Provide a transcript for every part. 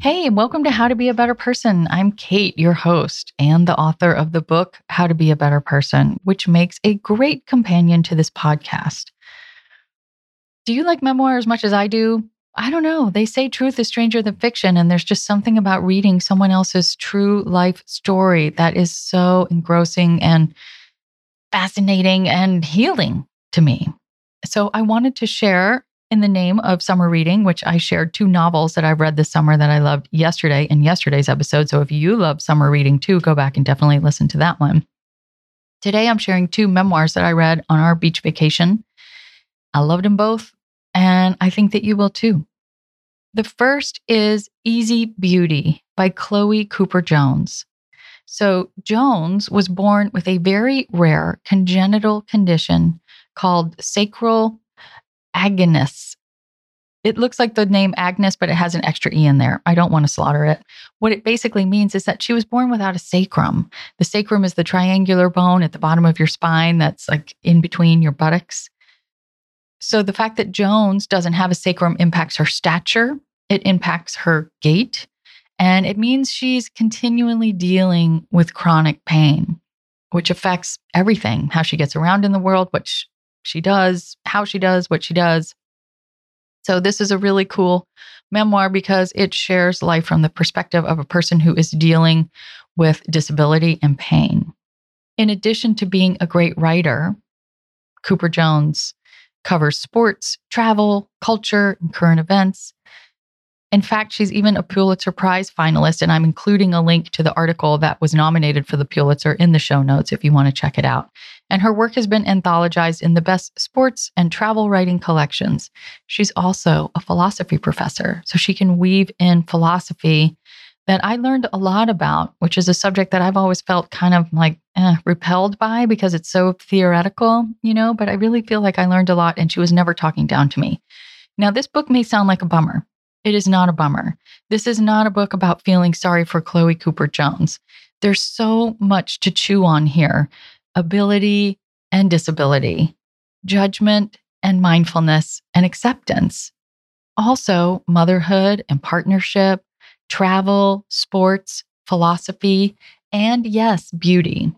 Hey, welcome to How to Be a Better Person. I'm Kate, your host and the author of the book How to Be a Better Person, which makes a great companion to this podcast. Do you like memoir as much as I do? I don't know. They say truth is stranger than fiction, and there's just something about reading someone else's true life story that is so engrossing and fascinating and healing to me. So I wanted to share in the name of summer reading, which I shared two novels that I've read this summer that I loved yesterday in yesterday's episode. So if you love summer reading too, go back and definitely listen to that one. Today, I'm sharing two memoirs that I read on our beach vacation. I loved them both, and I think that you will too. The first is Easy Beauty by Chloe Cooper Jones. So, Jones was born with a very rare congenital condition called sacral agenesis. It looks like the name Agnes, but it has an extra E in there. I don't want to slaughter it. What it basically means is that she was born without a sacrum. The sacrum is the triangular bone at the bottom of your spine that's like in between your buttocks. So the fact that Jones doesn't have a sacrum impacts her stature, it impacts her gait, and it means she's continually dealing with chronic pain, which affects everything how she gets around in the world, which she does, how she does, what she does. So, this is a really cool memoir because it shares life from the perspective of a person who is dealing with disability and pain. In addition to being a great writer, Cooper Jones covers sports, travel, culture, and current events. In fact, she's even a Pulitzer Prize finalist, and I'm including a link to the article that was nominated for the Pulitzer in the show notes if you want to check it out. And her work has been anthologized in the best sports and travel writing collections. She's also a philosophy professor, so she can weave in philosophy that I learned a lot about, which is a subject that I've always felt kind of like eh, repelled by because it's so theoretical, you know, but I really feel like I learned a lot and she was never talking down to me. Now, this book may sound like a bummer it is not a bummer. This is not a book about feeling sorry for Chloe Cooper Jones. There's so much to chew on here ability and disability, judgment and mindfulness and acceptance. Also, motherhood and partnership, travel, sports, philosophy, and yes, beauty.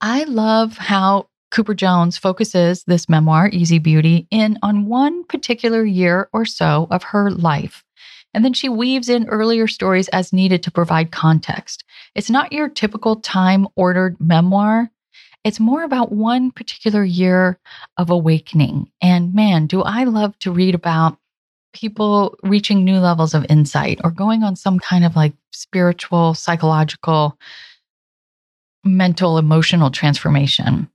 I love how Cooper Jones focuses this memoir, Easy Beauty, in on one particular year or so of her life. And then she weaves in earlier stories as needed to provide context. It's not your typical time ordered memoir. It's more about one particular year of awakening. And man, do I love to read about people reaching new levels of insight or going on some kind of like spiritual, psychological, mental, emotional transformation.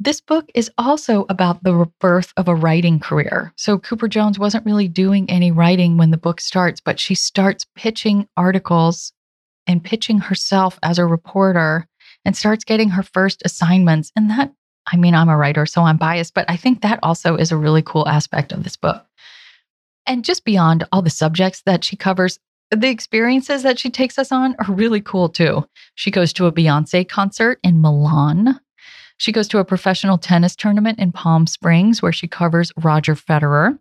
This book is also about the birth of a writing career. So Cooper Jones wasn't really doing any writing when the book starts, but she starts pitching articles and pitching herself as a reporter and starts getting her first assignments. And that, I mean, I'm a writer, so I'm biased, but I think that also is a really cool aspect of this book. And just beyond all the subjects that she covers, the experiences that she takes us on are really cool too. She goes to a Beyonce concert in Milan. She goes to a professional tennis tournament in Palm Springs where she covers Roger Federer.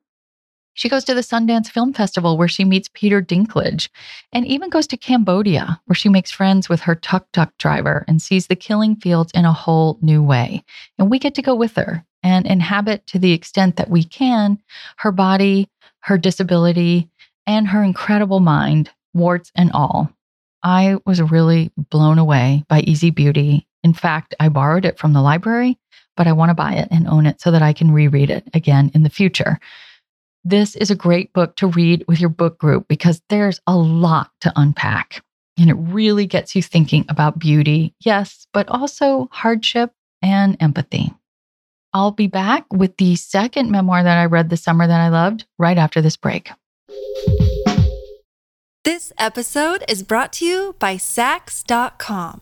She goes to the Sundance Film Festival where she meets Peter Dinklage and even goes to Cambodia where she makes friends with her tuk tuk driver and sees the killing fields in a whole new way. And we get to go with her and inhabit to the extent that we can her body, her disability, and her incredible mind, warts and all. I was really blown away by Easy Beauty. In fact, I borrowed it from the library, but I want to buy it and own it so that I can reread it again in the future. This is a great book to read with your book group because there's a lot to unpack. And it really gets you thinking about beauty, yes, but also hardship and empathy. I'll be back with the second memoir that I read this summer that I loved right after this break. This episode is brought to you by Saks.com.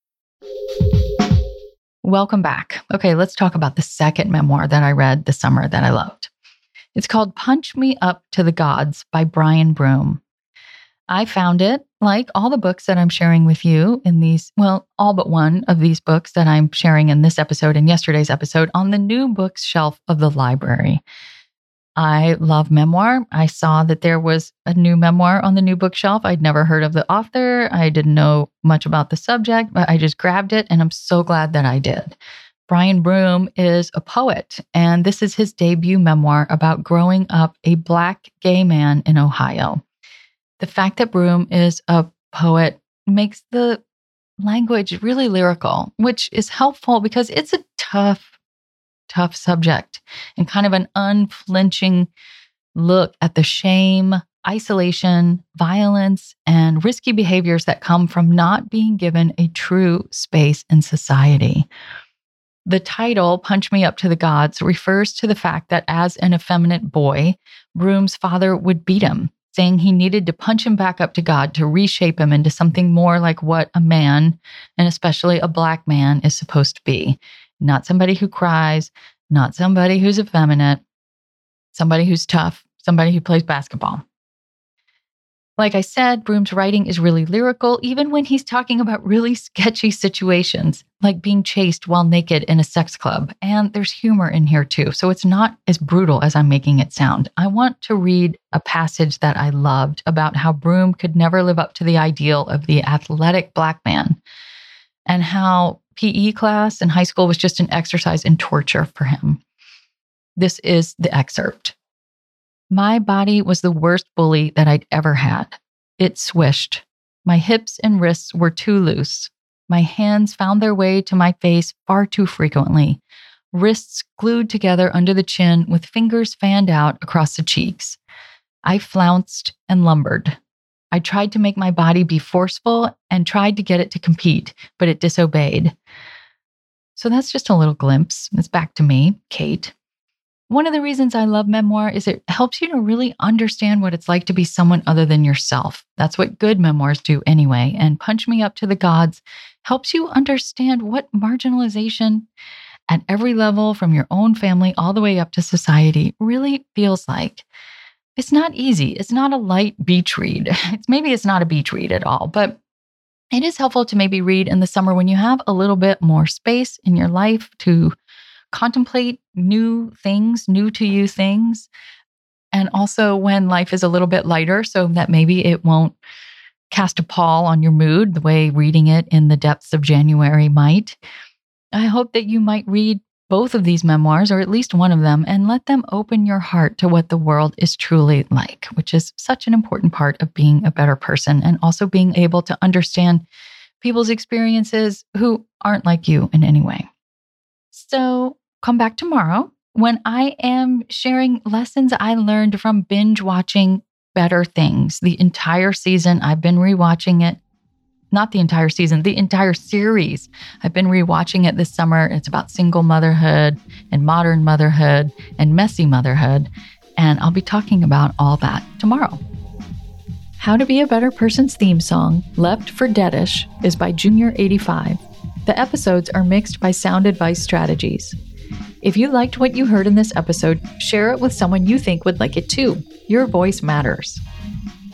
Welcome back. Okay, let's talk about the second memoir that I read this summer that I loved. It's called Punch Me Up to the Gods by Brian Broome. I found it, like all the books that I'm sharing with you in these, well, all but one of these books that I'm sharing in this episode and yesterday's episode, on the new books shelf of the library. I love memoir. I saw that there was a new memoir on the new bookshelf. I'd never heard of the author. I didn't know much about the subject, but I just grabbed it and I'm so glad that I did. Brian Broome is a poet, and this is his debut memoir about growing up a Black gay man in Ohio. The fact that Broome is a poet makes the language really lyrical, which is helpful because it's a tough tough subject and kind of an unflinching look at the shame, isolation, violence, and risky behaviors that come from not being given a true space in society. The title, Punch Me Up to the Gods, refers to the fact that as an effeminate boy, Broome's father would beat him, saying he needed to punch him back up to God to reshape him into something more like what a man, and especially a black man, is supposed to be not somebody who cries, not somebody who's effeminate, somebody who's tough, somebody who plays basketball. Like I said, Broome's writing is really lyrical, even when he's talking about really sketchy situations, like being chased while naked in a sex club. And there's humor in here too, so it's not as brutal as I'm making it sound. I want to read a passage that I loved about how Broom could never live up to the ideal of the athletic black man, and how PE class in high school was just an exercise in torture for him. This is the excerpt. My body was the worst bully that I'd ever had. It swished. My hips and wrists were too loose. My hands found their way to my face far too frequently, wrists glued together under the chin with fingers fanned out across the cheeks. I flounced and lumbered. I tried to make my body be forceful and tried to get it to compete, but it disobeyed. So that's just a little glimpse. It's back to me, Kate. One of the reasons I love memoir is it helps you to really understand what it's like to be someone other than yourself. That's what good memoirs do anyway. And Punch Me Up to the Gods helps you understand what marginalization at every level, from your own family all the way up to society, really feels like it's not easy. It's not a light beach read. It's maybe it's not a beach read at all, but it is helpful to maybe read in the summer when you have a little bit more space in your life to contemplate new things, new to you things. And also when life is a little bit lighter, so that maybe it won't cast a pall on your mood the way reading it in the depths of January might. I hope that you might read both of these memoirs, or at least one of them, and let them open your heart to what the world is truly like, which is such an important part of being a better person and also being able to understand people's experiences who aren't like you in any way. So come back tomorrow when I am sharing lessons I learned from binge watching Better Things. The entire season, I've been rewatching it. Not the entire season, the entire series. I've been rewatching it this summer. It's about single motherhood and modern motherhood and messy motherhood. And I'll be talking about all that tomorrow. How to Be a Better Person's theme song, Left for Deadish, is by Junior85. The episodes are mixed by Sound Advice Strategies. If you liked what you heard in this episode, share it with someone you think would like it too. Your voice matters.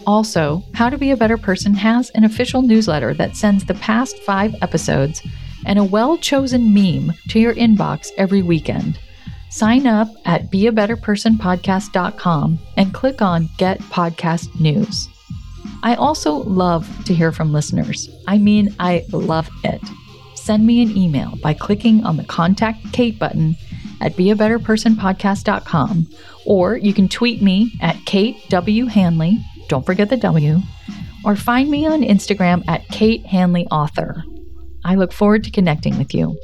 Also, How to Be a Better Person has an official newsletter that sends the past five episodes and a well chosen meme to your inbox every weekend. Sign up at beabetterpersonpodcast.com and click on Get Podcast News. I also love to hear from listeners. I mean, I love it. Send me an email by clicking on the Contact Kate button at beabetterpersonpodcast.com, or you can tweet me at Kate W. Hanley, don't forget the W, or find me on Instagram at Kate Hanley Author. I look forward to connecting with you.